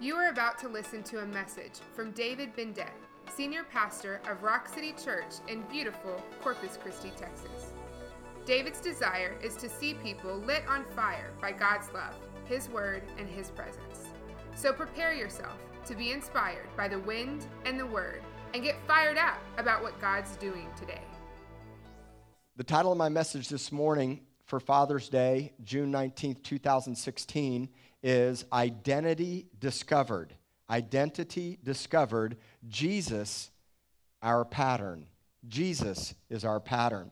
You are about to listen to a message from David Bindet, Senior Pastor of Rock City Church in beautiful Corpus Christi, Texas. David's desire is to see people lit on fire by God's love, His Word, and His presence. So prepare yourself to be inspired by the wind and the Word and get fired up about what God's doing today. The title of my message this morning for Father's Day, June 19th, 2016, is Identity Discovered. Identity Discovered. Jesus, our pattern. Jesus is our pattern.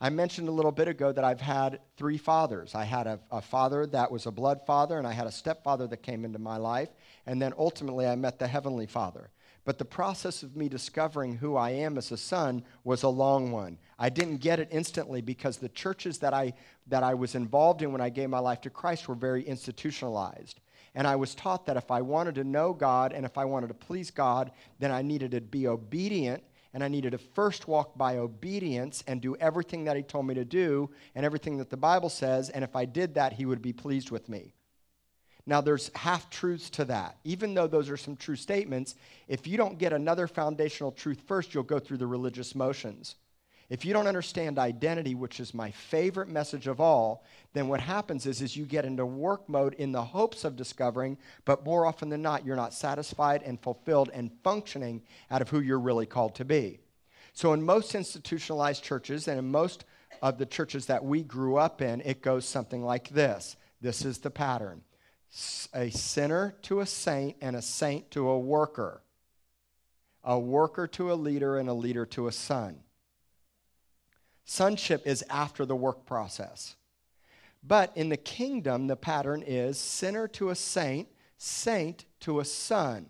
I mentioned a little bit ago that I've had three fathers. I had a, a, father that was a blood father, and I had a stepfather that came into my life, and then ultimately I met the Heavenly Father. But the process of me discovering who I am as a son was a long one. I didn't get it instantly because the churches that I, that I was involved in when I gave my life to Christ were very institutionalized. And I was taught that if I wanted to know God and if I wanted to please God, then I needed to be obedient and I needed to first walk by obedience and do everything that He told me to do and everything that the Bible says. And if I did that, He would be pleased with me. Now, there's half truths to that. Even though those are some true statements, if you don't get another foundational truth first, you'll go through the religious motions. If you don't understand identity, which is my favorite message of all, then what happens is, is you get into work mode in the hopes of discovering, but more often than not, you're not satisfied and fulfilled and functioning out of who you're really called to be. So, in most institutionalized churches and in most of the churches that we grew up in, it goes something like this this is the pattern a sinner to a saint, and a saint to a worker, a worker to a leader, and a leader to a son. Sonship is after the work process. But in the kingdom, the pattern is sinner to a saint, saint to a son.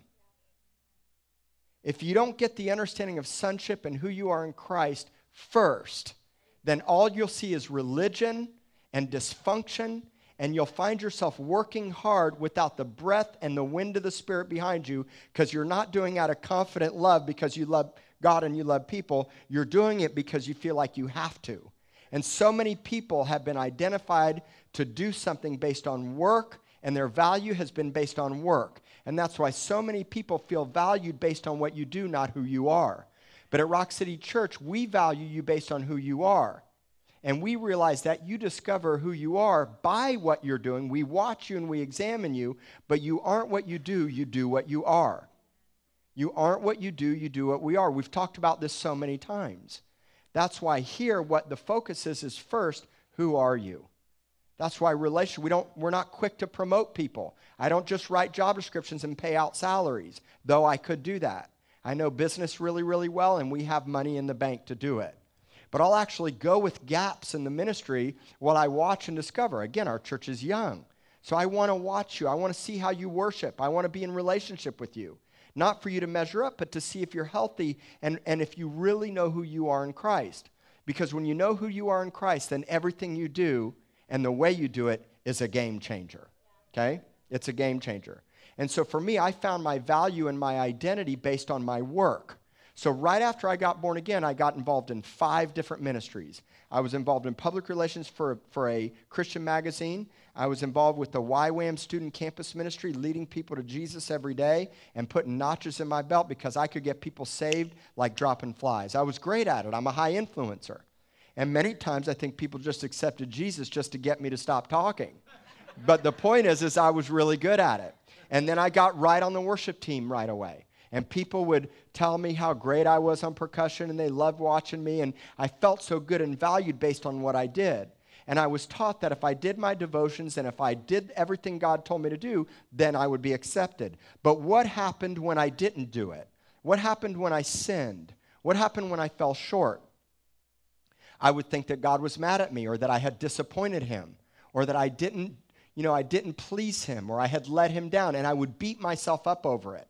If you don't get the understanding of sonship and who you are in Christ first, then all you'll see is religion and dysfunction and you'll find yourself working hard without the breath and the wind of the Spirit behind you because you're not doing out of confident love because you love God and you love people. You're doing it because you feel like you have to. And so many people have been identified to do something based on work, and their value has been based on work. And that's why so many people feel valued based on what you do, not who you are. But at Rock City Church, we value you based on who you are. And we realize that you discover who you are by what you're doing. We watch you and we examine you, but you aren't what you do, you do what you are. You aren't what you do, you do what we are. We've talked about this so many times. That's why here what the focus is is first, who are you? That's why relation we don't we're not quick to promote people. I don't just write job descriptions and pay out salaries, though I could do that. I know business really really well and we have money in the bank to do it but I'll actually go with gaps in the ministry while I watch and discover. Again, our church is young. So I want to watch you. I want to see how you worship. I want to be in relationship with you. Not for you to measure up, but to see if you're healthy and, and if you really know who you are in Christ. Because when you know who you are in Christ, then everything you do and the way you do it is a game changer. Okay? It's a game changer. And so for me, I found my value and my identity based on my work. So, right after I got born again, I got involved in five different ministries. I was involved in public relations for, for a Christian magazine. I was involved with the YWAM student campus ministry, leading people to Jesus every day and putting notches in my belt because I could get people saved like dropping flies. I was great at it. I'm a high influencer. And many times I think people just accepted Jesus just to get me to stop talking. but the point is, is I was really good at it. And then I got right on the worship team right away and people would tell me how great I was on percussion, and they loved watching me, and I felt so good and valued based on what I did. And I was taught that if I did my devotions and if I did everything God told me to do, then I would be accepted. But what happened when I didn't do it? What happened when I sinned? What happened when I fell short? I would think that God was mad at me or that I had disappointed him or that I didn't, you know, I didn't please him or I had let him down and I would beat myself up over it.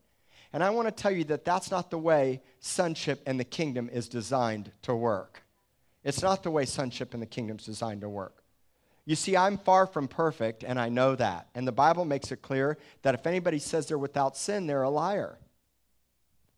And I want to tell you that that's not the way sonship and the kingdom is designed to work. It's not the way sonship and the kingdom is designed to work. You see, I'm far from perfect, and I know that. And the Bible makes it clear that if anybody says they're without sin, they're a liar.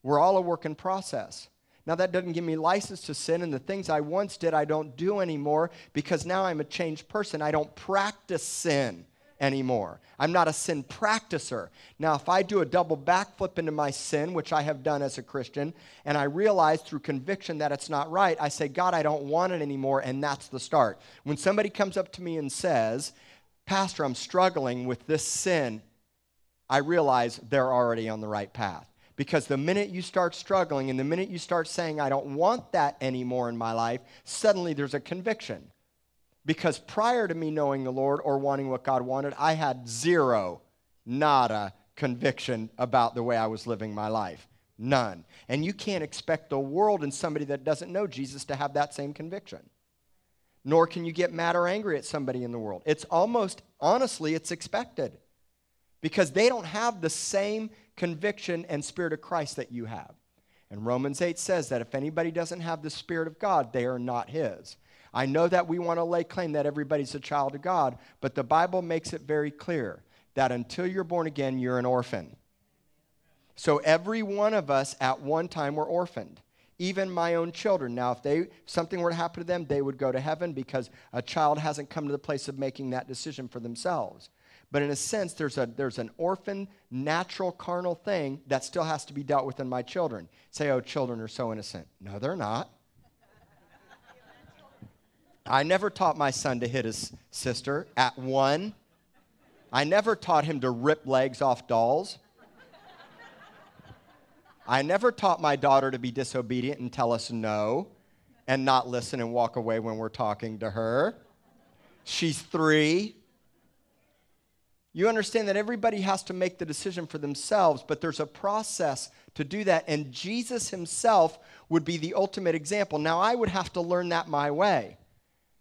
We're all a work in process. Now, that doesn't give me license to sin, and the things I once did, I don't do anymore because now I'm a changed person. I don't practice sin anymore. I'm not a sin practicer. Now, if I do a double backflip into my sin, which I have done as a Christian, and I realize through conviction that it's not right, I say, God, I don't want it anymore, and that's the start. When somebody comes up to me and says, Pastor, I'm struggling with this sin, I realize they're already on the right path. Because the minute you start struggling and the minute you start saying, I don't want that anymore in my life, suddenly there's a conviction. Because prior to me knowing the Lord or wanting what God wanted, I had zero, nada conviction about the way I was living my life. None. And you can't expect the world and somebody that doesn't know Jesus to have that same conviction. Nor can you get mad or angry at somebody in the world. It's almost, honestly, it's expected because they don't have the same conviction and spirit of Christ that you have. And Romans 8 says that if anybody doesn't have the spirit of God, they are not his. I know that we want to lay claim that everybody's a child of God, but the Bible makes it very clear that until you're born again, you're an orphan. So every one of us at one time were orphaned. Even my own children. Now, if they something were to happen to them, they would go to heaven because a child hasn't come to the place of making that decision for themselves. But in a sense, there's, a, there's an orphan, natural, carnal thing that still has to be dealt with in my children. Say, oh, children are so innocent. No, they're not. I never taught my son to hit his sister at one. I never taught him to rip legs off dolls. I never taught my daughter to be disobedient and tell us no and not listen and walk away when we're talking to her. She's three. You understand that everybody has to make the decision for themselves, but there's a process to do that. And Jesus himself would be the ultimate example. Now, I would have to learn that my way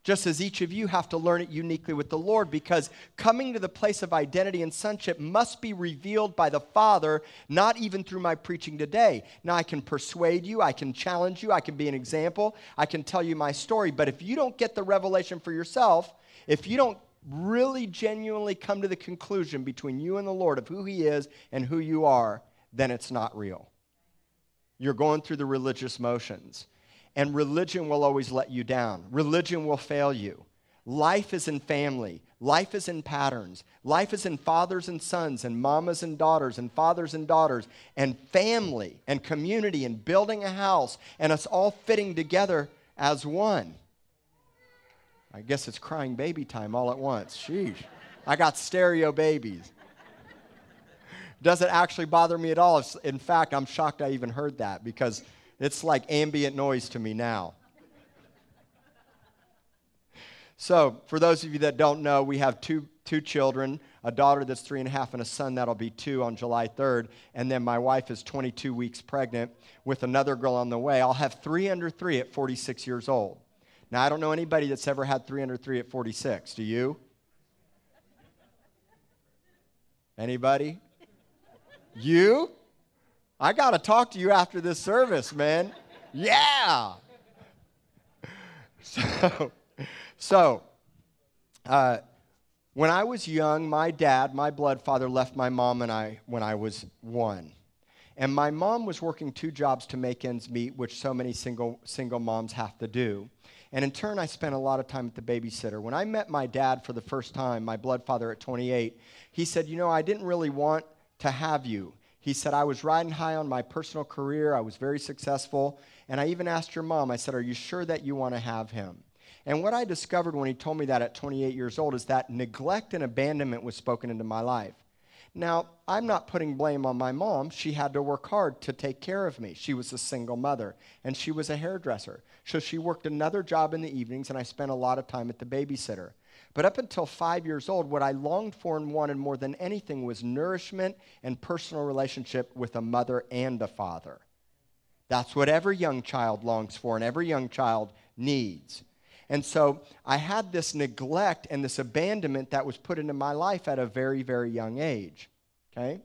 just as each of you have to learn it uniquely with the Lord, because coming to the place of identity and sonship must be revealed by the Father, not even through my preaching today. Now, I can persuade you, I can challenge you, I can be an example, I can tell you my story, but if you don't get the revelation for yourself, if you don't really genuinely come to the conclusion between you and the Lord of who He is and who you are, then it's not real. You're going through the religious motions. And religion will always let you down. Religion will fail you. Life is in family. Life is in patterns. Life is in fathers and sons, and mamas and daughters, and fathers and daughters, and family, and community, and building a house, and us all fitting together as one. I guess it's crying baby time all at once. Sheesh. I got stereo babies. Doesn't actually bother me at all. In fact, I'm shocked I even heard that because it's like ambient noise to me now. So, for those of you that don't know, we have two, two children a daughter that's three and a half, and a son that'll be two on July 3rd. And then my wife is 22 weeks pregnant with another girl on the way. I'll have three under three at 46 years old. Now, I don't know anybody that's ever had three under three at 46. Do you? Anybody? You? I got to talk to you after this service, man. Yeah. So, so uh, when I was young, my dad, my blood father, left my mom and I when I was one. And my mom was working two jobs to make ends meet, which so many single, single moms have to do. And in turn, I spent a lot of time at the babysitter. When I met my dad for the first time, my blood father at 28, he said, You know, I didn't really want to have you. He said, I was riding high on my personal career. I was very successful. And I even asked your mom, I said, Are you sure that you want to have him? And what I discovered when he told me that at 28 years old is that neglect and abandonment was spoken into my life. Now, I'm not putting blame on my mom. She had to work hard to take care of me. She was a single mother, and she was a hairdresser. So she worked another job in the evenings, and I spent a lot of time at the babysitter. But up until five years old, what I longed for and wanted more than anything was nourishment and personal relationship with a mother and a father. That's what every young child longs for and every young child needs. And so I had this neglect and this abandonment that was put into my life at a very, very young age. Okay?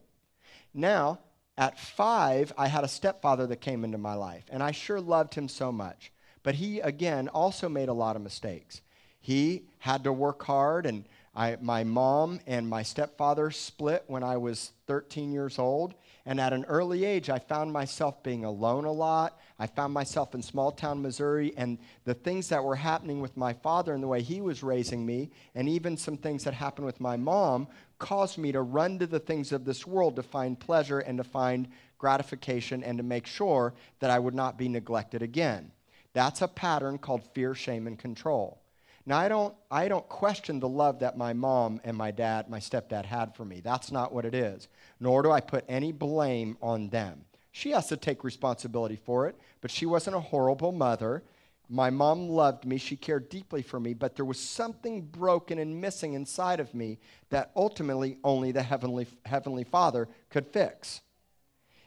Now, at five, I had a stepfather that came into my life, and I sure loved him so much. But he, again, also made a lot of mistakes. He had to work hard, and I, my mom and my stepfather split when I was 13 years old. And at an early age, I found myself being alone a lot. I found myself in small town Missouri, and the things that were happening with my father and the way he was raising me, and even some things that happened with my mom, caused me to run to the things of this world to find pleasure and to find gratification and to make sure that I would not be neglected again. That's a pattern called fear, shame, and control. Now, I don't, I don't question the love that my mom and my dad, my stepdad had for me. That's not what it is. Nor do I put any blame on them. She has to take responsibility for it, but she wasn't a horrible mother. My mom loved me. She cared deeply for me, but there was something broken and missing inside of me that ultimately only the Heavenly, Heavenly Father could fix.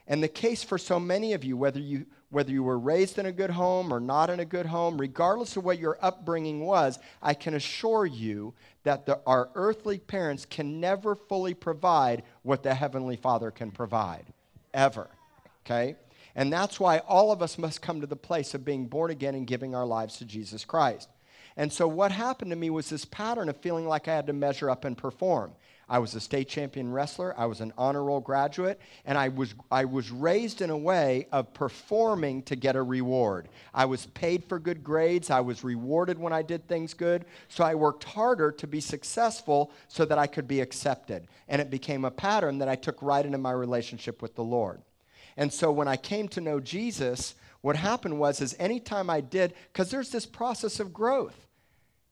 And the case for so many of you, whether you, whether you were raised in a good home or not in a good home, regardless of what your upbringing was, I can assure you that the, our earthly parents can never fully provide what the Heavenly Father can provide, ever. Okay? And that's why all of us must come to the place of being born again and giving our lives to Jesus Christ. And so, what happened to me was this pattern of feeling like I had to measure up and perform. I was a state champion wrestler. I was an honor roll graduate. And I was, I was raised in a way of performing to get a reward. I was paid for good grades. I was rewarded when I did things good. So I worked harder to be successful so that I could be accepted. And it became a pattern that I took right into my relationship with the Lord. And so when I came to know Jesus, what happened was is anytime I did, because there's this process of growth.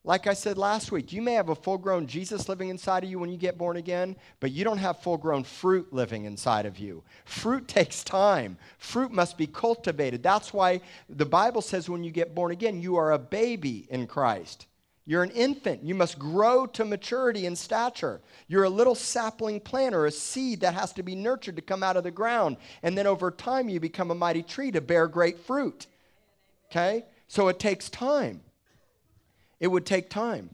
Like I said last week, you may have a full grown Jesus living inside of you when you get born again, but you don't have full grown fruit living inside of you. Fruit takes time, fruit must be cultivated. That's why the Bible says when you get born again, you are a baby in Christ. You're an infant. You must grow to maturity and stature. You're a little sapling plant or a seed that has to be nurtured to come out of the ground. And then over time, you become a mighty tree to bear great fruit. Okay? So it takes time. It would take time.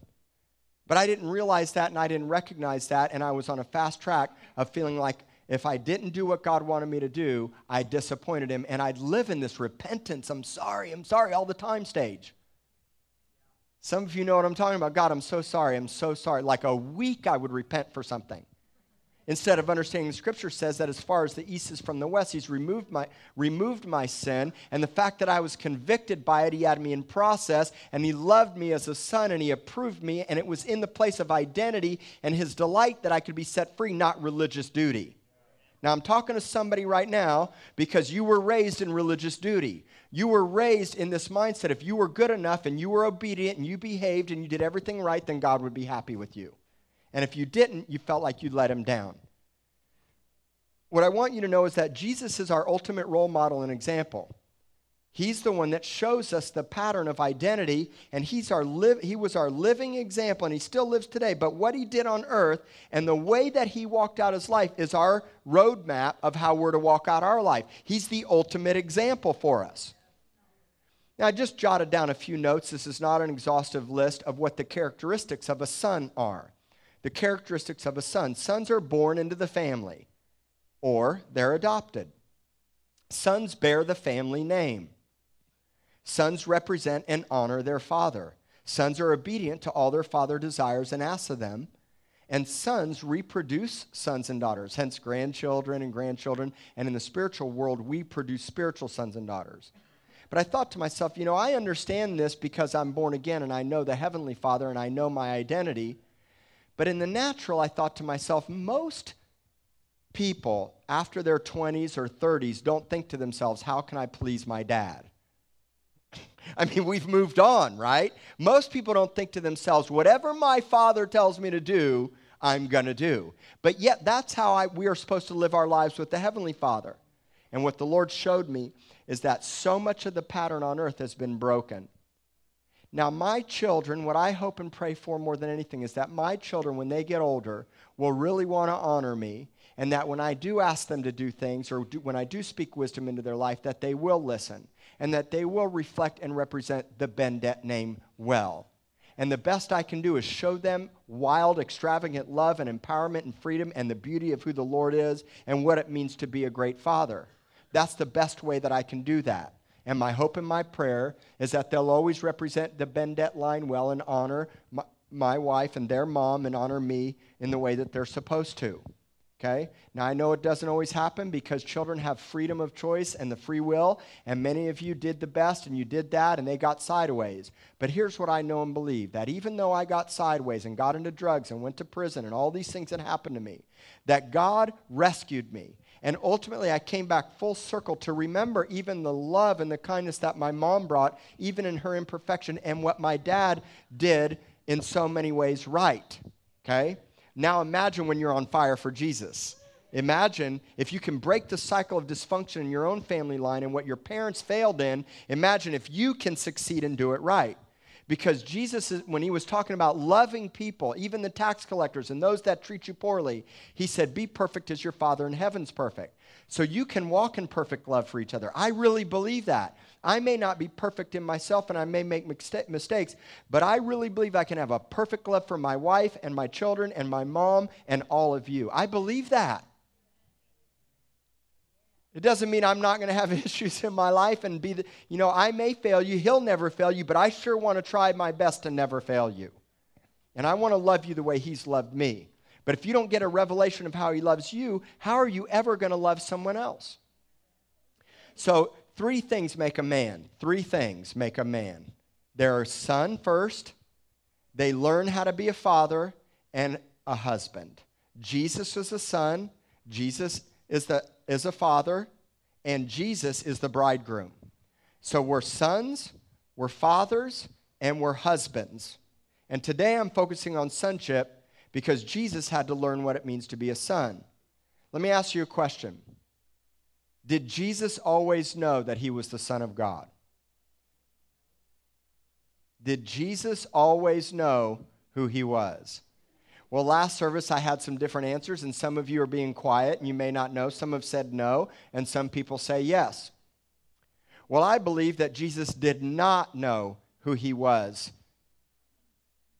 But I didn't realize that and I didn't recognize that, and I was on a fast track of feeling like if I didn't do what God wanted me to do, I disappointed Him, and I'd live in this repentance, I'm sorry, I'm sorry, all the time stage. Some of you know what I'm talking about. God, I'm so sorry, I'm so sorry. Like a week I would repent for something instead of understanding the scripture says that as far as the east is from the west he's removed my removed my sin. And the fact that i was convicted by it he had me in process and he loved me as a son and he approved me and it was in the place of identity and his delight that i could be set free not religious duty. Now i'm talking to somebody right now because you were raised in religious duty. You were raised in this mindset. If you were good enough and you were obedient and you behaved and you did everything right then god would be happy with you and if you didn't, you felt like you let him down. What I want you to know is that Jesus is our ultimate role model and example. He's the one that shows us the pattern of identity, and he's our he was our living example, and he still lives today. But what he did on earth and the way that he walked out his life is our roadmap of how we're to walk out our life. He's the ultimate example for us. Now, I just jotted down a few notes. This is not an exhaustive list of what the characteristics of a son are the characteristics of a son. Sons are born into the family, or they're adopted. Sons bear the family name. Sons represent and honor their father. Sons are obedient to all their father desires and asks of them. And sons reproduce sons and daughters, hence grandchildren and grandchildren. And in the spiritual world, we produce spiritual sons and daughters. But I thought to myself, you know, I understand this because I'm born again and I know the Heavenly Father and I know my identity. But in the natural, I thought to myself, most people after their 20s or 30s don't think to themselves, how can I please my dad? I mean, we've moved on, right? Most people don't think to themselves, whatever my father tells me to do, I'm going to do. But yet, that's how I, we are supposed to live our lives with the Heavenly Father. And what the Lord showed me is that so much of the pattern on earth has been broken. Now, my children, what I hope and pray for more than anything is that my children, when they get older, will really want to honor me, and that when I do ask them to do things or do, when I do speak wisdom into their life, that they will listen and that they will reflect and represent the Bendet name well. And the best I can do is show them wild, extravagant love and empowerment and freedom and the beauty of who the Lord is and what it means to be a great father. That's the best way that I can do that. And my hope and my prayer is that they'll always represent the Bendet line well and honor my, my wife and their mom and honor me in the way that they're supposed to. Okay? Now, I know it doesn't always happen because children have freedom of choice and the free will, and many of you did the best and you did that and they got sideways. But here's what I know and believe that even though I got sideways and got into drugs and went to prison and all these things that happened to me, that God rescued me. And ultimately, I came back full circle to remember even the love and the kindness that my mom brought, even in her imperfection, and what my dad did in so many ways right. Okay? Now imagine when you're on fire for Jesus. Imagine if you can break the cycle of dysfunction in your own family line and what your parents failed in. Imagine if you can succeed and do it right. Because Jesus, when he was talking about loving people, even the tax collectors and those that treat you poorly, he said, Be perfect as your Father in heaven's perfect. So you can walk in perfect love for each other. I really believe that. I may not be perfect in myself and I may make mistakes, but I really believe I can have a perfect love for my wife and my children and my mom and all of you. I believe that. It doesn't mean I'm not going to have issues in my life and be the, you know, I may fail you. He'll never fail you, but I sure want to try my best to never fail you. And I want to love you the way He's loved me. But if you don't get a revelation of how He loves you, how are you ever going to love someone else? So Three things make a man. Three things make a man. They're a son first, they learn how to be a father and a husband. Jesus is a son, Jesus is, the, is a father, and Jesus is the bridegroom. So we're sons, we're fathers, and we're husbands. And today I'm focusing on sonship because Jesus had to learn what it means to be a son. Let me ask you a question did Jesus always know that he was the Son of God? Did Jesus always know who he was? Well, last service I had some different answers, and some of you are being quiet and you may not know. Some have said no, and some people say yes. Well, I believe that Jesus did not know who he was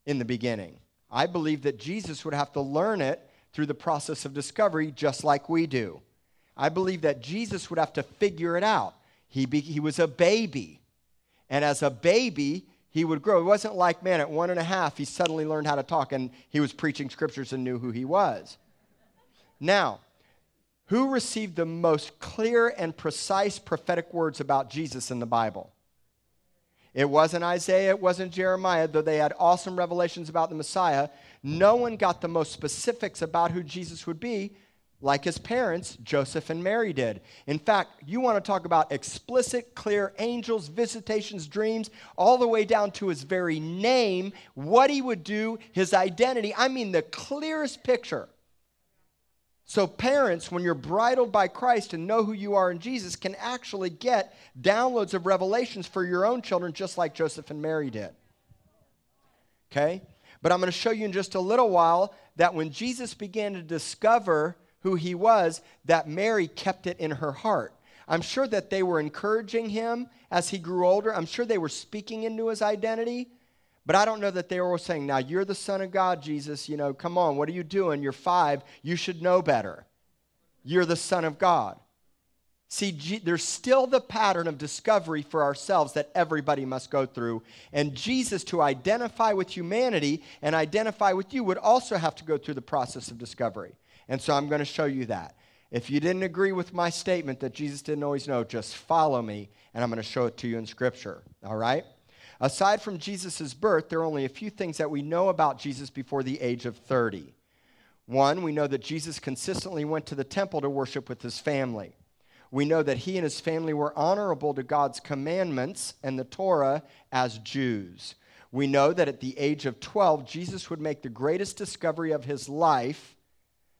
in the beginning. I believe that Jesus would have to learn it through the process of discovery, just like we do. I believe that Jesus would have to figure it out. He, be, he was a baby. And as a baby, he would grow. It wasn't like, man, at one and a half, he suddenly learned how to talk and he was preaching scriptures and knew who he was. Now, who received the most clear and precise prophetic words about Jesus in the Bible? It wasn't Isaiah, it wasn't Jeremiah, though they had awesome revelations about the Messiah. No one got the most specifics about who Jesus would be like his parents, Joseph and Mary did. In fact, you want to talk about explicit, clear angels, visitations, dreams, all the way down to his very name, what he would do, his identity. I mean, the clearest picture. So, parents, when you're bridled by Christ and know who you are in Jesus, can actually get downloads of revelations for your own children, just like Joseph and Mary did. Okay? But I'm going to show you in just a little while that when Jesus began to discover who he was, that Mary kept it in her heart. I'm sure that they were encouraging him as he grew older. I'm sure they were speaking into his identity. But I don't know that they were saying, Now you're the Son of God, Jesus. You know, come on, what are you doing? You're five. You should know better. You're the Son of God. See, there's still the pattern of discovery for ourselves that everybody must go through. And Jesus, to identify with humanity and identify with you, would also have to go through the process of discovery. And so I'm going to show you that. If you didn't agree with my statement that Jesus didn't always know, just follow me and I'm going to show it to you in Scripture. All right? Aside from Jesus' birth, there are only a few things that we know about Jesus before the age of 30. One, we know that Jesus consistently went to the temple to worship with his family. We know that he and his family were honorable to God's commandments and the Torah as Jews. We know that at the age of 12, Jesus would make the greatest discovery of his life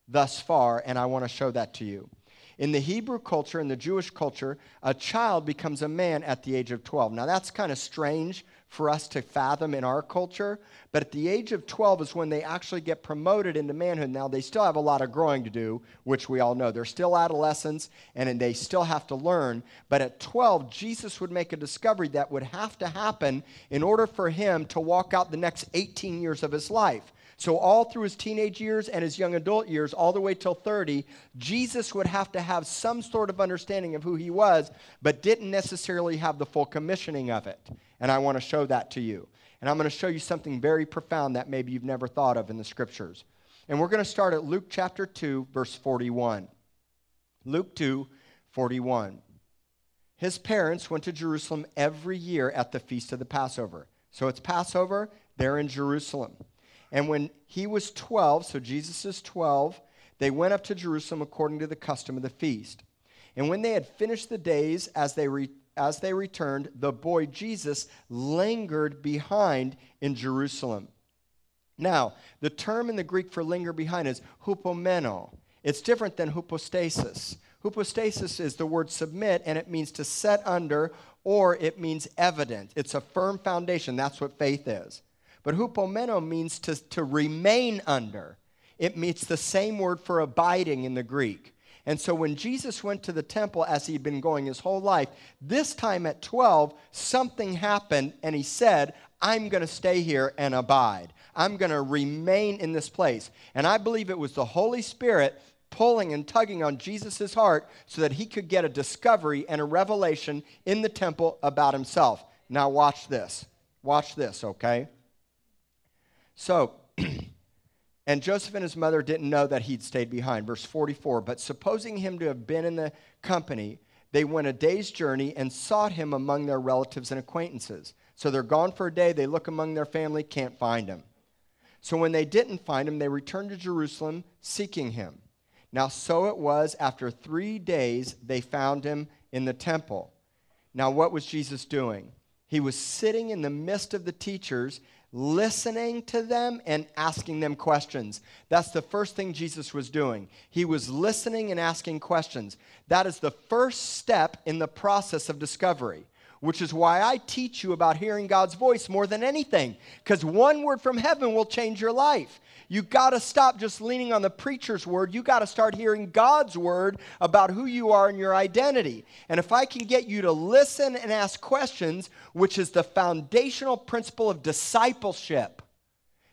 thus far, and I want to show that to you. In the Hebrew culture and the Jewish culture, a child becomes a man at the age of 12. Now, that's kind of strange for us to fathom in our culture, but at the age of 12 is when they actually get promoted into manhood. Now, they still have a lot of growing to do, which we all know. They're still adolescents and they still have to learn. But at 12, Jesus would make a discovery that would have to happen in order for him to walk out the next 18 years of his life. So, all through his teenage years and his young adult years, all the way till 30, Jesus would have to have some sort of understanding of who he was, but didn't necessarily have the full commissioning of it. And I want to show that to you. And I'm going to show you something very profound that maybe you've never thought of in the scriptures. And we're going to start at Luke chapter 2, verse 41. Luke 2, 41. His parents went to Jerusalem every year at the feast of the Passover. So it's Passover, they're in Jerusalem. And when he was 12, so Jesus is 12, they went up to Jerusalem according to the custom of the feast. And when they had finished the days as they, re- as they returned, the boy Jesus lingered behind in Jerusalem. Now, the term in the Greek for linger behind is hupomeno. It's different than hypostasis. Hypostasis is the word submit, and it means to set under, or it means evident. It's a firm foundation. That's what faith is. But hupomeno means to, to remain under. It means the same word for abiding in the Greek. And so when Jesus went to the temple as he'd been going his whole life, this time at 12, something happened and he said, I'm going to stay here and abide. I'm going to remain in this place. And I believe it was the Holy Spirit pulling and tugging on Jesus' heart so that he could get a discovery and a revelation in the temple about himself. Now, watch this. Watch this, okay? So, and Joseph and his mother didn't know that he'd stayed behind. Verse 44 But supposing him to have been in the company, they went a day's journey and sought him among their relatives and acquaintances. So they're gone for a day, they look among their family, can't find him. So when they didn't find him, they returned to Jerusalem seeking him. Now, so it was after three days they found him in the temple. Now, what was Jesus doing? He was sitting in the midst of the teachers listening to them and asking them questions. That's the first thing Jesus was doing. He was listening and asking questions. That is the first step in the process of discovery, which is why I teach you about hearing God's voice more than anything, because one word from heaven will change your life. You got to stop just leaning on the preacher's word. You got to start hearing God's word about who you are and your identity. And if I can get you to listen and ask questions, which is the foundational principle of discipleship.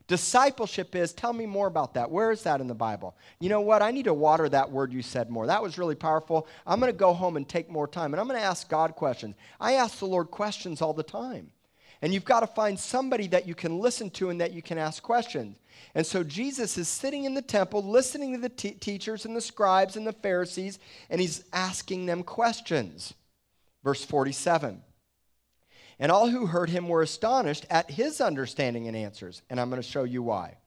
Discipleship is, tell me more about that. Where is that in the Bible? You know what? I need to water that word you said more. That was really powerful. I'm going to go home and take more time and I'm going to ask God questions. I ask the Lord questions all the time. And you've got to find somebody that you can listen to and that you can ask questions. And so Jesus is sitting in the temple, listening to the teachers and the scribes and the Pharisees, and he's asking them questions. Verse 47. And all who heard him were astonished at his understanding and answers. And I'm going to show you why.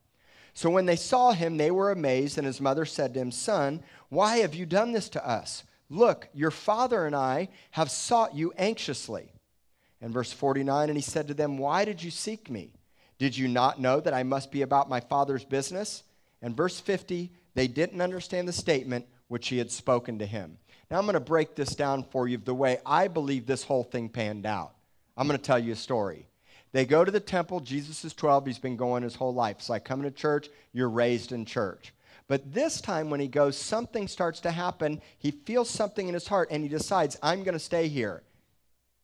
So when they saw him, they were amazed, and his mother said to him, Son, why have you done this to us? Look, your father and I have sought you anxiously. And verse 49, and he said to them, Why did you seek me? Did you not know that I must be about my father's business? And verse 50, they didn't understand the statement which he had spoken to him. Now I'm going to break this down for you the way I believe this whole thing panned out. I'm going to tell you a story. They go to the temple. Jesus is 12. He's been going his whole life. It's like coming to church, you're raised in church. But this time, when he goes, something starts to happen. He feels something in his heart and he decides, I'm going to stay here.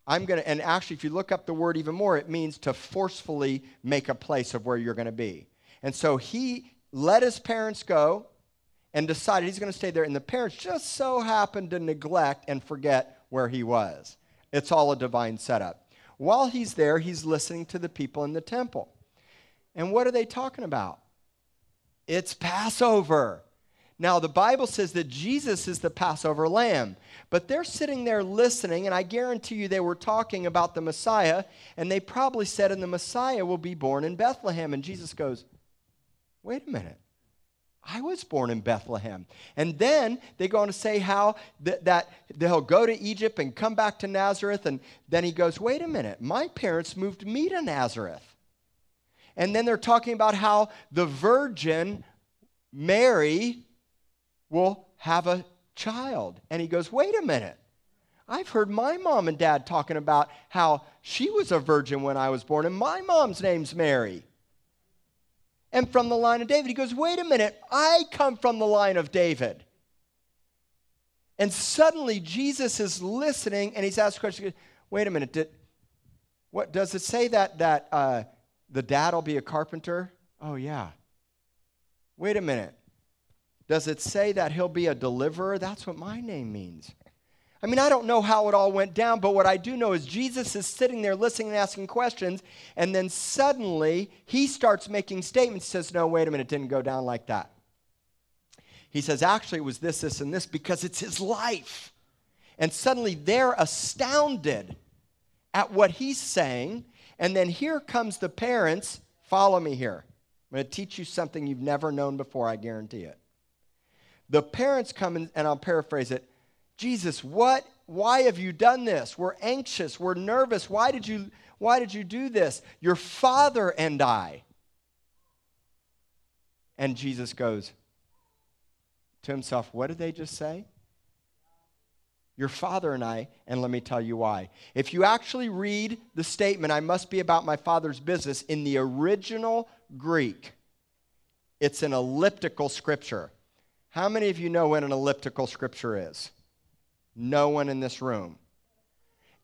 I'm going to, and actually, if you look up the word even more, it means to forcefully make a place of where you're going to be. And so he let his parents go and decided he's going to stay there. And the parents just so happened to neglect and forget where he was. It's all a divine setup. While he's there, he's listening to the people in the temple. And what are they talking about? It's Passover. Now, the Bible says that Jesus is the Passover lamb, but they're sitting there listening, and I guarantee you they were talking about the Messiah, and they probably said, and the Messiah will be born in Bethlehem. And Jesus goes, Wait a minute. I was born in Bethlehem. And then they go on to say how th- that they'll go to Egypt and come back to Nazareth. And then he goes, Wait a minute, my parents moved me to Nazareth. And then they're talking about how the virgin Mary will have a child. And he goes, Wait a minute. I've heard my mom and dad talking about how she was a virgin when I was born, and my mom's name's Mary. And from the line of David, he goes, Wait a minute, I come from the line of David. And suddenly Jesus is listening and he's asked questions. Wait a minute, did, what does it say that that uh, the dad will be a carpenter? Oh yeah. wait a minute. Does it say that he'll be a deliverer? That's what my name means. I mean, I don't know how it all went down, but what I do know is Jesus is sitting there listening and asking questions, and then suddenly he starts making statements, says, No, wait a minute, it didn't go down like that. He says, Actually, it was this, this, and this because it's his life. And suddenly they're astounded at what he's saying. And then here comes the parents. Follow me here. I'm going to teach you something you've never known before, I guarantee it. The parents come in, and I'll paraphrase it Jesus, what? Why have you done this? We're anxious. We're nervous. Why did you, why did you do this? Your father and I. And Jesus goes to himself, What did they just say? Your father and I, and let me tell you why. If you actually read the statement, I must be about my father's business, in the original Greek, it's an elliptical scripture. How many of you know what an elliptical scripture is? No one in this room.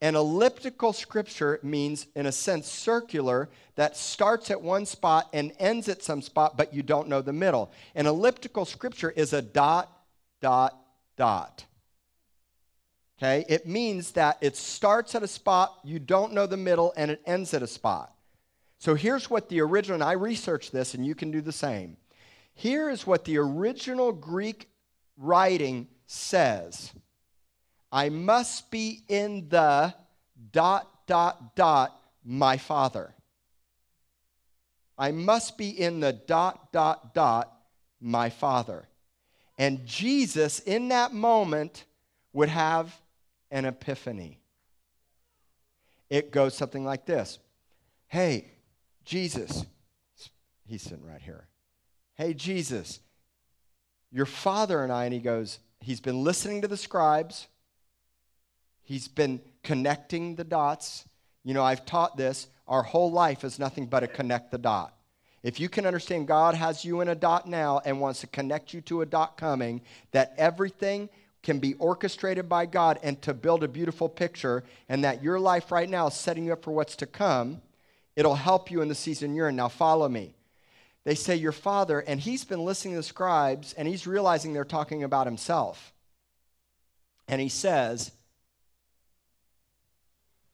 An elliptical scripture means, in a sense, circular that starts at one spot and ends at some spot, but you don't know the middle. An elliptical scripture is a dot, dot, dot. Okay? It means that it starts at a spot, you don't know the middle, and it ends at a spot. So here's what the original, and I researched this, and you can do the same. Here is what the original Greek writing says I must be in the dot, dot, dot, my Father. I must be in the dot, dot, dot, my Father. And Jesus, in that moment, would have an epiphany. It goes something like this Hey, Jesus, he's sitting right here. Hey, Jesus, your father and I, and he goes, he's been listening to the scribes. He's been connecting the dots. You know, I've taught this. Our whole life is nothing but a connect the dot. If you can understand God has you in a dot now and wants to connect you to a dot coming, that everything can be orchestrated by God and to build a beautiful picture, and that your life right now is setting you up for what's to come, it'll help you in the season you're in. Now, follow me. They say, Your father, and he's been listening to the scribes, and he's realizing they're talking about himself. And he says,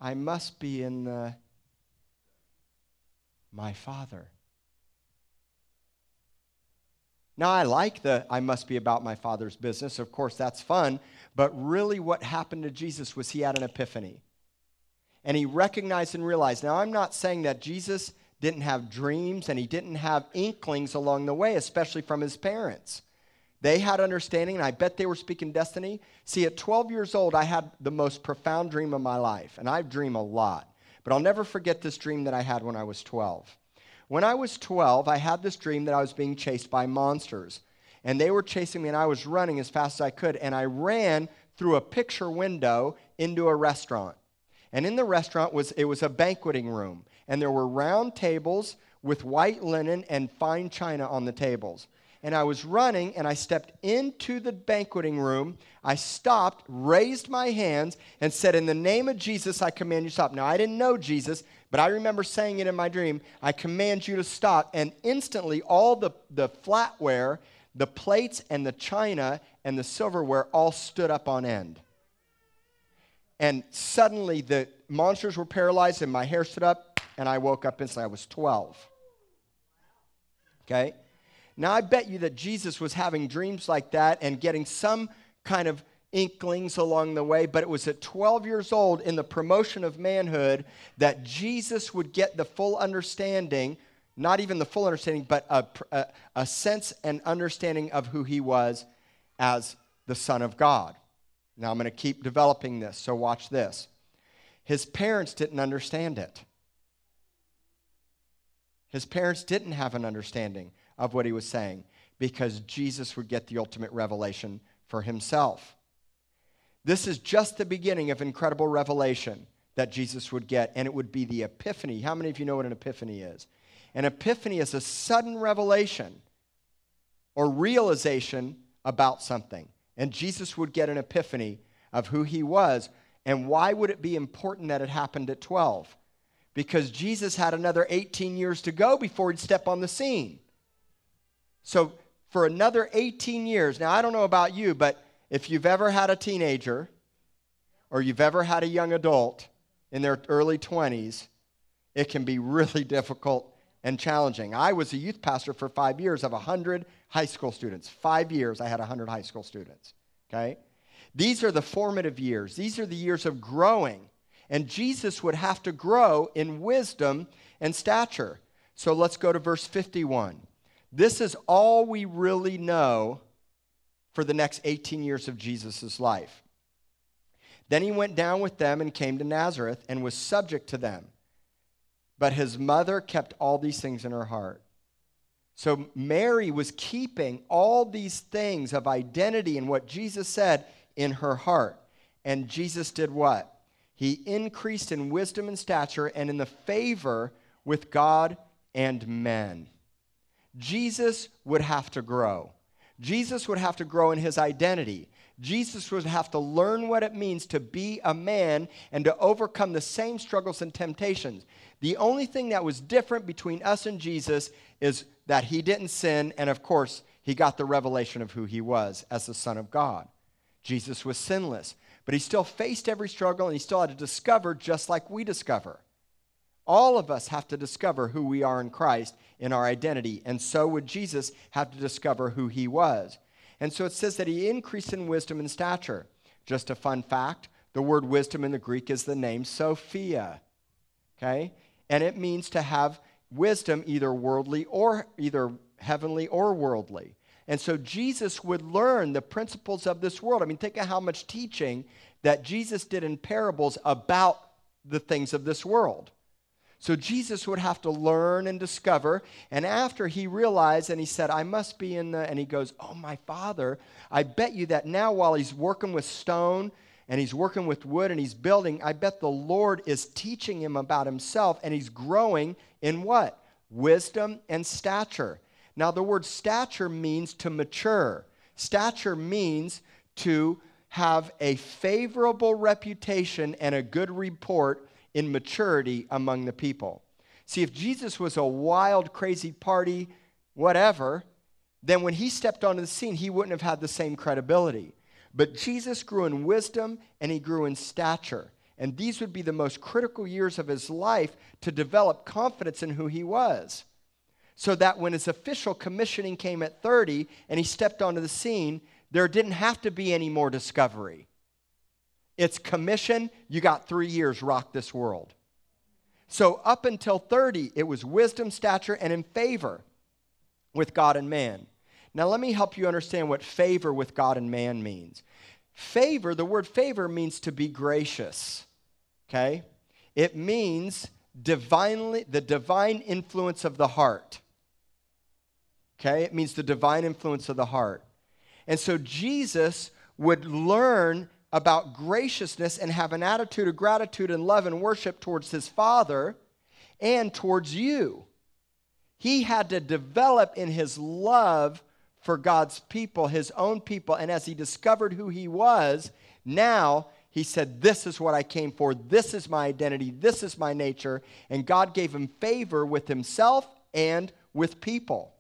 I must be in the, my Father. Now, I like the I must be about my Father's business. Of course, that's fun. But really, what happened to Jesus was he had an epiphany. And he recognized and realized. Now, I'm not saying that Jesus didn't have dreams and he didn't have inklings along the way, especially from his parents. They had understanding, and I bet they were speaking destiny. See, at 12 years old, I had the most profound dream of my life, and I dream a lot. But I'll never forget this dream that I had when I was 12. When I was 12, I had this dream that I was being chased by monsters. And they were chasing me, and I was running as fast as I could. And I ran through a picture window into a restaurant. And in the restaurant was it was a banqueting room, and there were round tables with white linen and fine china on the tables and I was running and I stepped into the banqueting room. I stopped, raised my hands, and said, In the name of Jesus, I command you to stop. Now, I didn't know Jesus, but I remember saying it in my dream I command you to stop. And instantly, all the, the flatware, the plates, and the china and the silverware all stood up on end. And suddenly, the monsters were paralyzed, and my hair stood up, and I woke up instantly. I was 12. Okay? Now, I bet you that Jesus was having dreams like that and getting some kind of inklings along the way, but it was at 12 years old in the promotion of manhood that Jesus would get the full understanding, not even the full understanding, but a, a, a sense and understanding of who he was as the Son of God. Now, I'm going to keep developing this, so watch this. His parents didn't understand it. His parents didn't have an understanding of what he was saying because Jesus would get the ultimate revelation for himself. This is just the beginning of incredible revelation that Jesus would get, and it would be the epiphany. How many of you know what an epiphany is? An epiphany is a sudden revelation or realization about something. And Jesus would get an epiphany of who he was. And why would it be important that it happened at 12? Because Jesus had another 18 years to go before he'd step on the scene. So for another 18 years. Now, I don't know about you, but if you've ever had a teenager or you've ever had a young adult in their early 20s, it can be really difficult and challenging. I was a youth pastor for five years of 100 high school students. Five years, I had 100 high school students. Okay? These are the formative years, these are the years of growing. And Jesus would have to grow in wisdom and stature. So let's go to verse 51. This is all we really know for the next 18 years of Jesus' life. Then he went down with them and came to Nazareth and was subject to them. But his mother kept all these things in her heart. So Mary was keeping all these things of identity and what Jesus said in her heart. And Jesus did what? He increased in wisdom and stature and in the favor with God and men. Jesus would have to grow. Jesus would have to grow in his identity. Jesus would have to learn what it means to be a man and to overcome the same struggles and temptations. The only thing that was different between us and Jesus is that he didn't sin, and of course, he got the revelation of who he was as the Son of God. Jesus was sinless, but he still faced every struggle and he still had to discover just like we discover. All of us have to discover who we are in Christ in our identity, and so would Jesus have to discover who he was. And so it says that he increased in wisdom and stature. Just a fun fact the word wisdom in the Greek is the name Sophia. Okay? And it means to have wisdom, either worldly or either heavenly or worldly. And so Jesus would learn the principles of this world. I mean, think of how much teaching that Jesus did in parables about the things of this world. So Jesus would have to learn and discover. And after he realized and he said, I must be in the, and he goes, Oh, my father, I bet you that now while he's working with stone and he's working with wood and he's building, I bet the Lord is teaching him about himself and he's growing in what? Wisdom and stature. Now, the word stature means to mature. Stature means to have a favorable reputation and a good report in maturity among the people. See, if Jesus was a wild, crazy party, whatever, then when he stepped onto the scene, he wouldn't have had the same credibility. But Jesus grew in wisdom and he grew in stature. And these would be the most critical years of his life to develop confidence in who he was. So that when his official commissioning came at 30 and he stepped onto the scene, there didn't have to be any more discovery. It's commission. You got three years, rock this world. So up until 30, it was wisdom, stature, and in favor with God and man. Now, let me help you understand what favor with God and man means. Favor, the word favor means to be gracious, okay? It means divinely, the divine influence of the heart. Okay? It means the divine influence of the heart. And so Jesus would learn about graciousness and have an attitude of gratitude and love and worship towards his Father and towards you. He had to develop in his love for God's people, his own people. And as he discovered who he was, now he said, This is what I came for. This is my identity. This is my nature. And God gave him favor with himself and with people.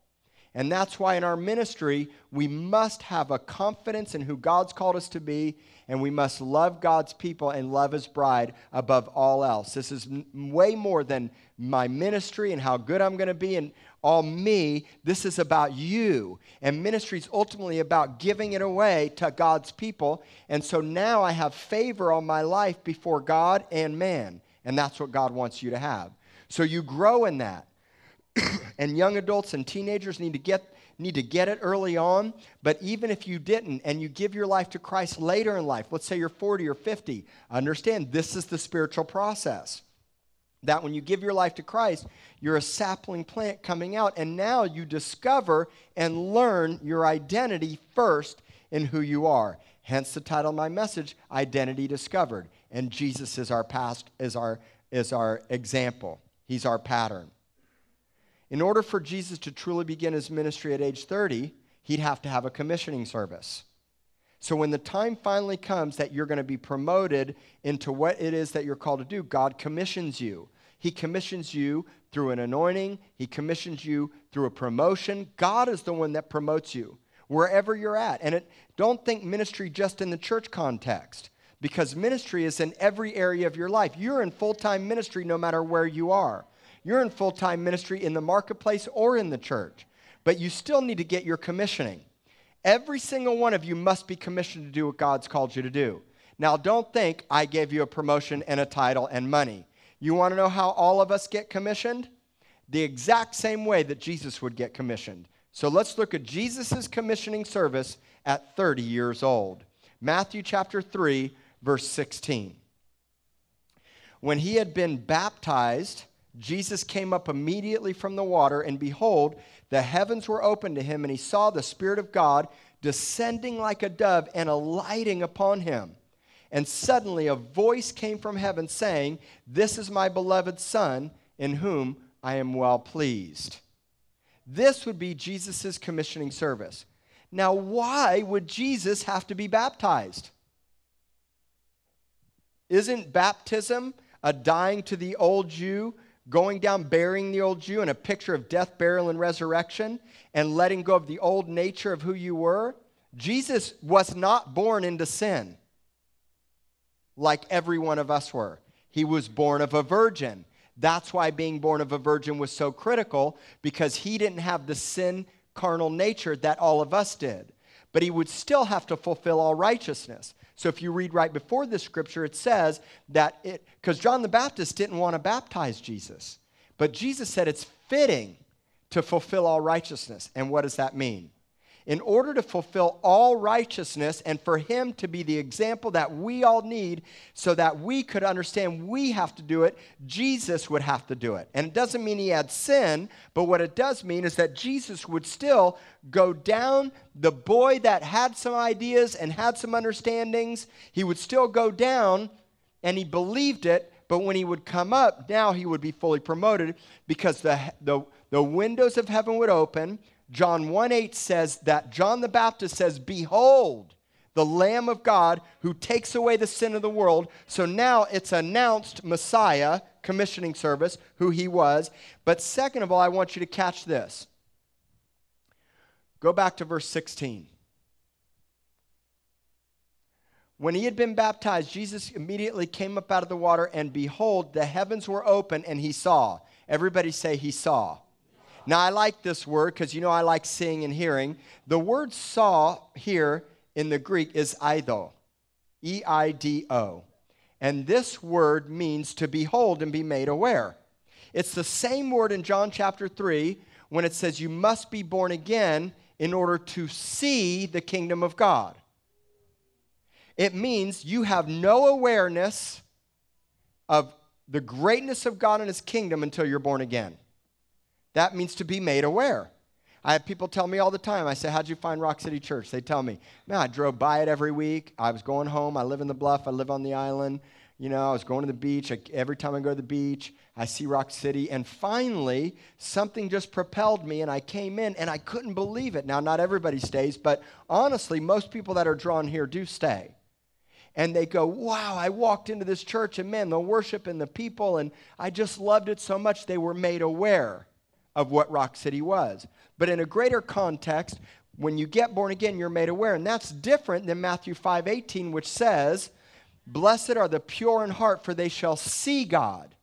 And that's why in our ministry, we must have a confidence in who God's called us to be, and we must love God's people and love his bride above all else. This is m- way more than my ministry and how good I'm going to be and all me. This is about you. And ministry is ultimately about giving it away to God's people. And so now I have favor on my life before God and man. And that's what God wants you to have. So you grow in that. and young adults and teenagers need to get need to get it early on but even if you didn't and you give your life to Christ later in life let's say you're 40 or 50 understand this is the spiritual process. That when you give your life to Christ you're a sapling plant coming out and now you discover and learn your identity first in who you are. Hence the title of my message identity discovered and Jesus is our past is our is our example. He's our pattern in order for Jesus to truly begin his ministry at age 30, he'd have to have a commissioning service. So when the time finally comes that you're going to be promoted into what it is that you're called to do, God commissions you. He commissions you through an anointing, He commissions you through a promotion. God is the one that promotes you wherever you're at. And it, don't think ministry just in the church context because ministry is in every area of your life. You're in full time ministry no matter where you are. You're in full time ministry in the marketplace or in the church, but you still need to get your commissioning. Every single one of you must be commissioned to do what God's called you to do. Now, don't think I gave you a promotion and a title and money. You want to know how all of us get commissioned? The exact same way that Jesus would get commissioned. So let's look at Jesus' commissioning service at 30 years old. Matthew chapter 3, verse 16. When he had been baptized, Jesus came up immediately from the water, and behold, the heavens were opened to him, and he saw the Spirit of God descending like a dove and alighting upon him. And suddenly a voice came from heaven saying, This is my beloved Son, in whom I am well pleased. This would be Jesus' commissioning service. Now, why would Jesus have to be baptized? Isn't baptism a dying to the old you, going down, burying the old you, and a picture of death, burial, and resurrection, and letting go of the old nature of who you were? Jesus was not born into sin like every one of us were. He was born of a virgin. That's why being born of a virgin was so critical because he didn't have the sin carnal nature that all of us did. But he would still have to fulfill all righteousness. So if you read right before this scripture, it says that it, because John the Baptist didn't want to baptize Jesus. But Jesus said it's fitting to fulfill all righteousness. And what does that mean? In order to fulfill all righteousness and for him to be the example that we all need so that we could understand we have to do it, Jesus would have to do it. And it doesn't mean he had sin, but what it does mean is that Jesus would still go down the boy that had some ideas and had some understandings, he would still go down and he believed it. But when he would come up, now he would be fully promoted because the, the, the windows of heaven would open, John 1 8 says that John the Baptist says, Behold, the Lamb of God who takes away the sin of the world. So now it's announced Messiah, commissioning service, who he was. But second of all, I want you to catch this. Go back to verse 16. When he had been baptized, Jesus immediately came up out of the water, and behold, the heavens were open, and he saw. Everybody say, He saw. Now, I like this word because you know I like seeing and hearing. The word saw here in the Greek is eido, E I D O. And this word means to behold and be made aware. It's the same word in John chapter 3 when it says you must be born again in order to see the kingdom of God. It means you have no awareness of the greatness of God and his kingdom until you're born again. That means to be made aware. I have people tell me all the time. I say, How'd you find Rock City Church? They tell me, Man, I drove by it every week. I was going home. I live in the bluff. I live on the island. You know, I was going to the beach. Every time I go to the beach, I see Rock City. And finally, something just propelled me, and I came in, and I couldn't believe it. Now, not everybody stays, but honestly, most people that are drawn here do stay. And they go, Wow, I walked into this church, and man, the worship and the people, and I just loved it so much. They were made aware of what Rock City was. But in a greater context, when you get born again, you're made aware. And that's different than Matthew 5 18, which says, Blessed are the pure in heart, for they shall see God.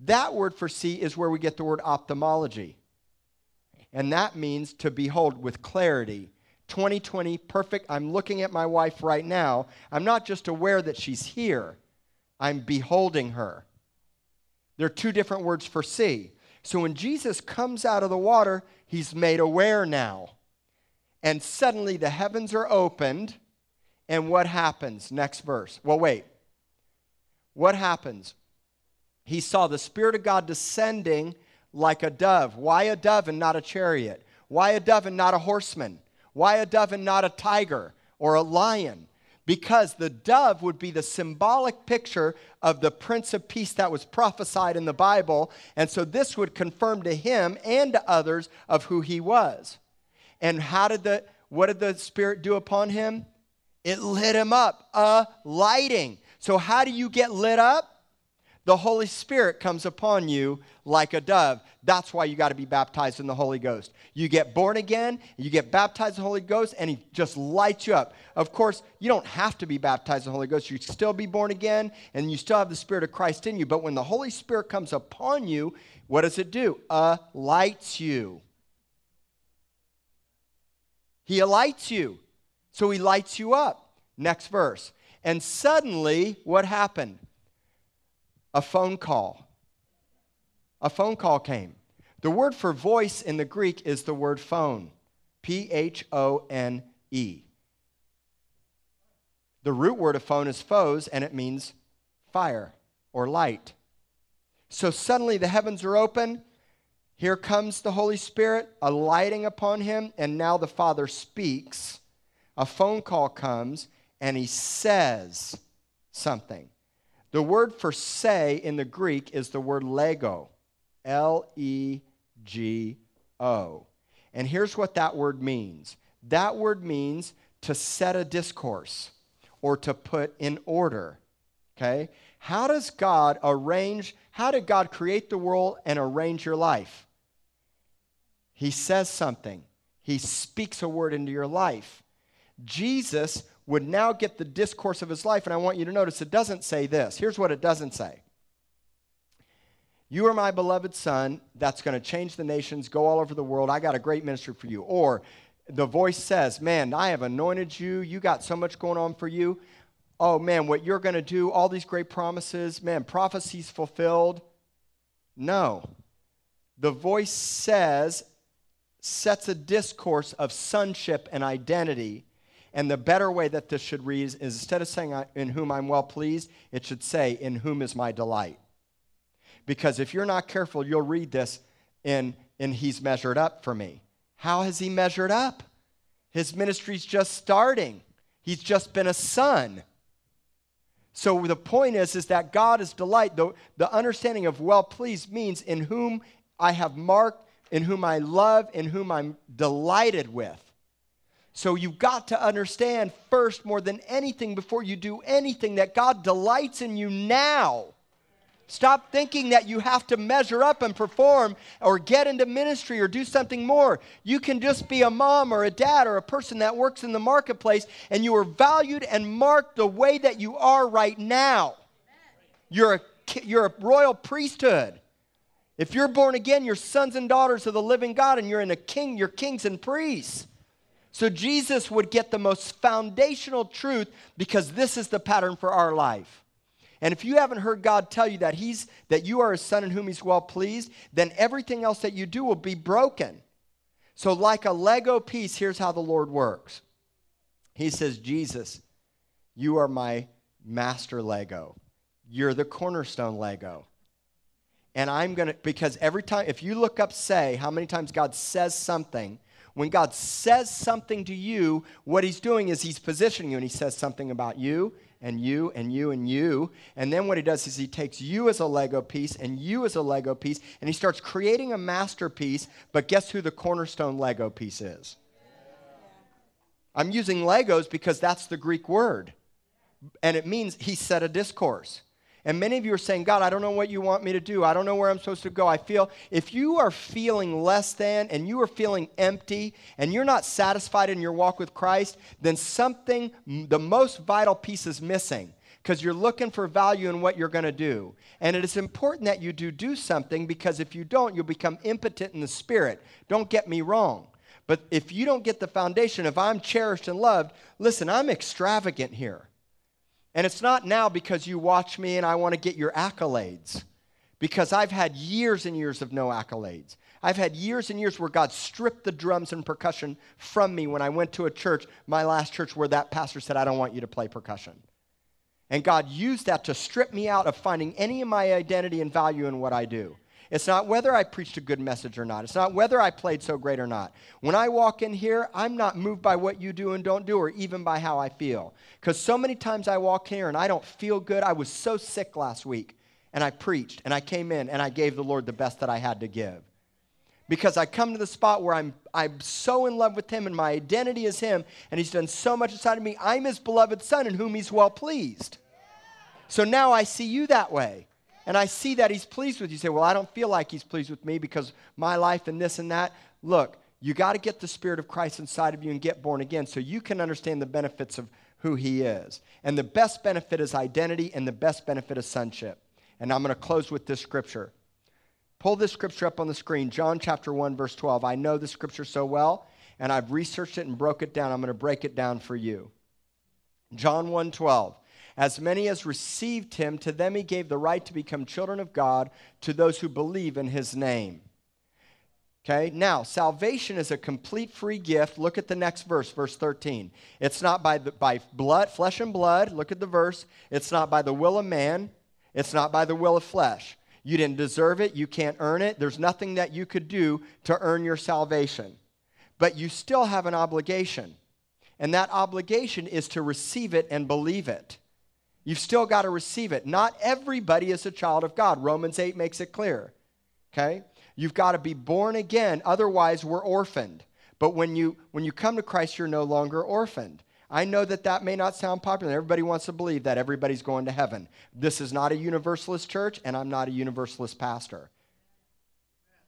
That word for see is where we get the word ophthalmology. And that means to behold with clarity. 2020, perfect. I'm looking at my wife right now. I'm not just aware that she's here, I'm beholding her. There are two different words for see. So when Jesus comes out of the water, he's made aware now. And suddenly the heavens are opened. And what happens? Next verse. Well, wait. What happens? He saw the Spirit of God descending like a dove. Why a dove and not a chariot? Why a dove and not a horseman? Why a dove and not a tiger or a lion? Because the dove would be the symbolic picture of the Prince of Peace that was prophesied in the Bible. And so this would confirm to him and to others of who he was. And how did the what did the Spirit do upon him? It lit him up, a lighting. So how do you get lit up? The Holy Spirit comes upon you like a dove. That's why you got to be baptized in the Holy Ghost. You get born again, you get baptized in the Holy Ghost, and He just lights you up. Of course, you don't have to be baptized in the Holy Ghost. You still be born again, and you still have the Spirit of Christ in you. But when the Holy Spirit comes upon you, what does it do? Uh, lights you. He lights you. So He lights you up. Next verse. And suddenly, what happened? A phone call. A phone call came. The word for voice in the Greek is the word phone P H O N E. The root word of phone is phos, and it means fire or light. So suddenly the heavens are open. Here comes the Holy Spirit, alighting upon him, and now the Father speaks. A phone call comes, and he says something. The word for say in the Greek is the word lego, L E G O. And here's what that word means that word means to set a discourse or to put in order. Okay? How does God arrange, how did God create the world and arrange your life? He says something, He speaks a word into your life. Jesus would now get the discourse of his life. And I want you to notice it doesn't say this. Here's what it doesn't say You are my beloved son that's going to change the nations, go all over the world. I got a great ministry for you. Or the voice says, Man, I have anointed you. You got so much going on for you. Oh, man, what you're going to do, all these great promises, man, prophecies fulfilled. No. The voice says, sets a discourse of sonship and identity and the better way that this should read is instead of saying, In whom I'm well pleased, it should say, In whom is my delight. Because if you're not careful, you'll read this in, in He's measured up for me. How has He measured up? His ministry's just starting, He's just been a son. So the point is, is that God is delight. The, the understanding of well pleased means in whom I have marked, in whom I love, in whom I'm delighted with. So you've got to understand first, more than anything, before you do anything, that God delights in you now. Stop thinking that you have to measure up and perform or get into ministry or do something more. You can just be a mom or a dad or a person that works in the marketplace and you are valued and marked the way that you are right now. You're a, you're a royal priesthood. If you're born again, you're sons and daughters of the living God and you're in a king, you're kings and priests. So Jesus would get the most foundational truth because this is the pattern for our life. And if you haven't heard God tell you that he's that you are a son in whom he's well pleased, then everything else that you do will be broken. So like a Lego piece, here's how the Lord works. He says, "Jesus, you are my master Lego. You're the cornerstone Lego." And I'm going to because every time if you look up say how many times God says something, when God says something to you, what he's doing is he's positioning you and he says something about you and you and you and you. And then what he does is he takes you as a Lego piece and you as a Lego piece and he starts creating a masterpiece. But guess who the cornerstone Lego piece is? I'm using Legos because that's the Greek word. And it means he set a discourse. And many of you are saying, God, I don't know what you want me to do. I don't know where I'm supposed to go. I feel, if you are feeling less than and you are feeling empty and you're not satisfied in your walk with Christ, then something, the most vital piece is missing because you're looking for value in what you're going to do. And it is important that you do do something because if you don't, you'll become impotent in the spirit. Don't get me wrong. But if you don't get the foundation, if I'm cherished and loved, listen, I'm extravagant here. And it's not now because you watch me and I want to get your accolades, because I've had years and years of no accolades. I've had years and years where God stripped the drums and percussion from me when I went to a church, my last church, where that pastor said, I don't want you to play percussion. And God used that to strip me out of finding any of my identity and value in what I do. It's not whether I preached a good message or not. It's not whether I played so great or not. When I walk in here, I'm not moved by what you do and don't do or even by how I feel. Because so many times I walk here and I don't feel good. I was so sick last week and I preached and I came in and I gave the Lord the best that I had to give. Because I come to the spot where I'm, I'm so in love with Him and my identity is Him and He's done so much inside of me. I'm His beloved Son in whom He's well pleased. So now I see you that way. And I see that he's pleased with you. You say, Well, I don't feel like he's pleased with me because my life and this and that. Look, you got to get the Spirit of Christ inside of you and get born again so you can understand the benefits of who he is. And the best benefit is identity, and the best benefit is sonship. And I'm going to close with this scripture. Pull this scripture up on the screen, John chapter 1, verse 12. I know the scripture so well, and I've researched it and broke it down. I'm going to break it down for you. John 1 12. As many as received him, to them he gave the right to become children of God, to those who believe in his name. Okay, now salvation is a complete free gift. Look at the next verse, verse 13. It's not by, the, by blood, flesh and blood. Look at the verse. It's not by the will of man, it's not by the will of flesh. You didn't deserve it, you can't earn it. There's nothing that you could do to earn your salvation. But you still have an obligation, and that obligation is to receive it and believe it. You've still got to receive it. Not everybody is a child of God. Romans 8 makes it clear. Okay? You've got to be born again, otherwise, we're orphaned. But when you, when you come to Christ, you're no longer orphaned. I know that that may not sound popular. Everybody wants to believe that everybody's going to heaven. This is not a universalist church, and I'm not a universalist pastor.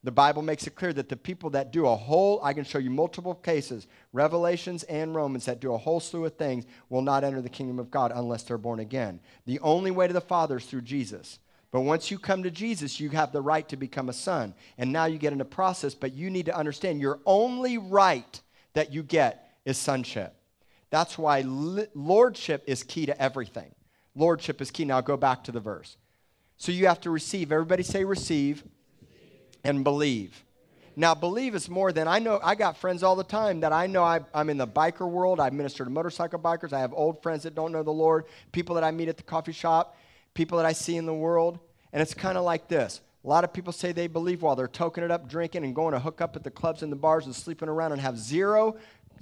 The Bible makes it clear that the people that do a whole, I can show you multiple cases, Revelations and Romans, that do a whole slew of things will not enter the kingdom of God unless they're born again. The only way to the Father is through Jesus. But once you come to Jesus, you have the right to become a son. And now you get in a process, but you need to understand your only right that you get is sonship. That's why lordship is key to everything. Lordship is key. Now go back to the verse. So you have to receive. Everybody say receive and believe. Now, believe is more than I know. I got friends all the time that I know I, am in the biker world. I minister to motorcycle bikers. I have old friends that don't know the Lord, people that I meet at the coffee shop, people that I see in the world. And it's kind of like this. A lot of people say they believe while they're toking it up, drinking, and going to hook up at the clubs and the bars and sleeping around and have zero,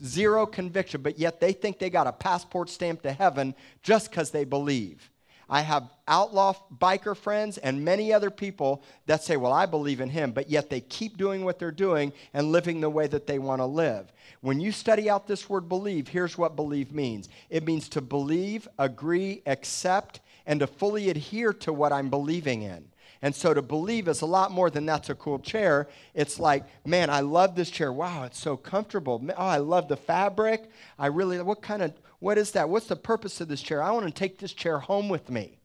zero conviction, but yet they think they got a passport stamp to heaven just because they believe. I have outlaw biker friends and many other people that say, Well, I believe in him, but yet they keep doing what they're doing and living the way that they want to live. When you study out this word believe, here's what believe means it means to believe, agree, accept, and to fully adhere to what I'm believing in. And so to believe is a lot more than that's a cool chair. It's like, man, I love this chair. Wow, it's so comfortable. Oh, I love the fabric. I really, what kind of, what is that? What's the purpose of this chair? I want to take this chair home with me.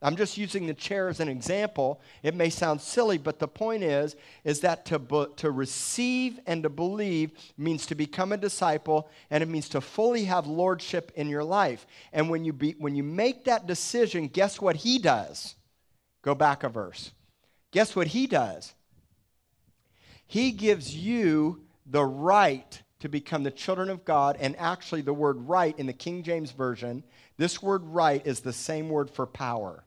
I'm just using the chair as an example. It may sound silly, but the point is, is that to, to receive and to believe means to become a disciple, and it means to fully have lordship in your life. And when you, be, when you make that decision, guess what he does? Go back a verse. Guess what he does? He gives you the right to become the children of God. And actually, the word right in the King James Version, this word right is the same word for power.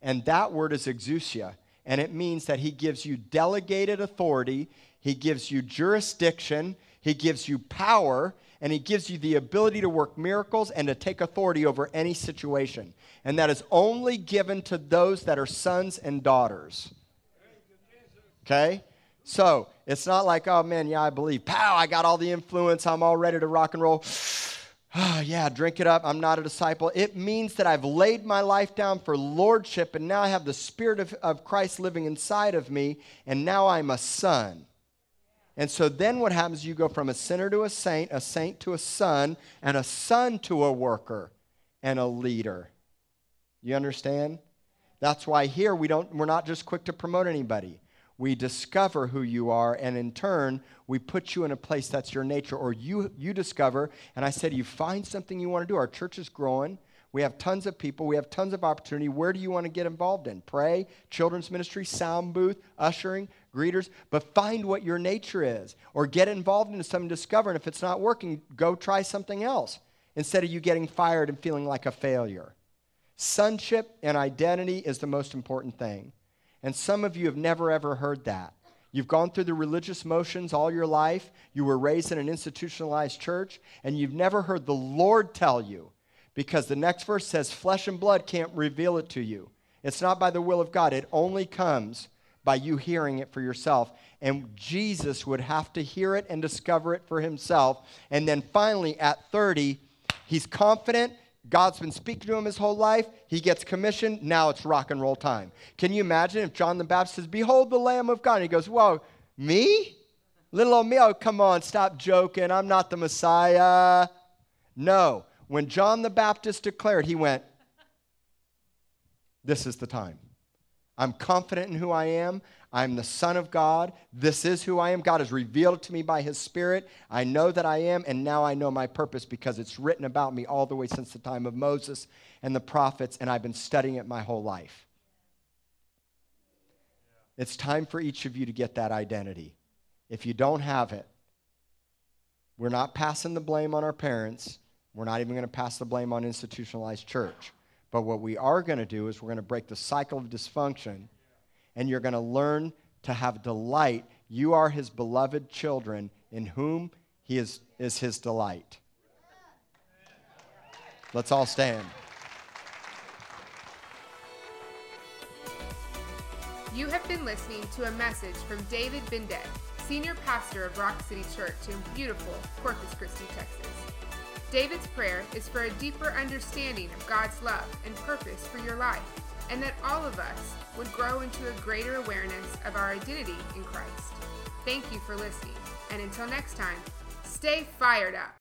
And that word is exousia. And it means that he gives you delegated authority, he gives you jurisdiction, he gives you power, and he gives you the ability to work miracles and to take authority over any situation. And that is only given to those that are sons and daughters. Okay? So it's not like, oh man, yeah, I believe. Pow, I got all the influence. I'm all ready to rock and roll. oh, yeah, drink it up. I'm not a disciple. It means that I've laid my life down for lordship, and now I have the Spirit of, of Christ living inside of me, and now I'm a son. And so then what happens? You go from a sinner to a saint, a saint to a son, and a son to a worker and a leader. You understand? That's why here we don't, we're not just quick to promote anybody we discover who you are, and in turn, we put you in a place that's your nature, or you, you discover, and I said, you find something you want to do. Our church is growing. We have tons of people. We have tons of opportunity. Where do you want to get involved in? Pray, children's ministry, sound booth, ushering, greeters. But find what your nature is, or get involved in something, discover. And if it's not working, go try something else instead of you getting fired and feeling like a failure. Sonship and identity is the most important thing. And some of you have never ever heard that. You've gone through the religious motions all your life. You were raised in an institutionalized church, and you've never heard the Lord tell you because the next verse says, Flesh and blood can't reveal it to you. It's not by the will of God, it only comes by you hearing it for yourself. And Jesus would have to hear it and discover it for himself. And then finally, at 30, he's confident God's been speaking to him his whole life. He gets commissioned. Now it's rock and roll time. Can you imagine if John the Baptist says, Behold the Lamb of God? And he goes, Whoa, me? Little old me? Oh, come on, stop joking. I'm not the Messiah. No. When John the Baptist declared, he went, This is the time. I'm confident in who I am. I'm the Son of God. This is who I am. God has revealed to me by His Spirit. I know that I am, and now I know my purpose because it's written about me all the way since the time of Moses and the prophets, and I've been studying it my whole life. It's time for each of you to get that identity. If you don't have it, we're not passing the blame on our parents. We're not even going to pass the blame on institutionalized church. But what we are going to do is we're going to break the cycle of dysfunction and you're going to learn to have delight. You are his beloved children in whom he is, is his delight. Let's all stand. You have been listening to a message from David Bindet, Senior Pastor of Rock City Church in beautiful Corpus Christi, Texas. David's prayer is for a deeper understanding of God's love and purpose for your life, and that all of us would grow into a greater awareness of our identity in Christ. Thank you for listening, and until next time, stay fired up.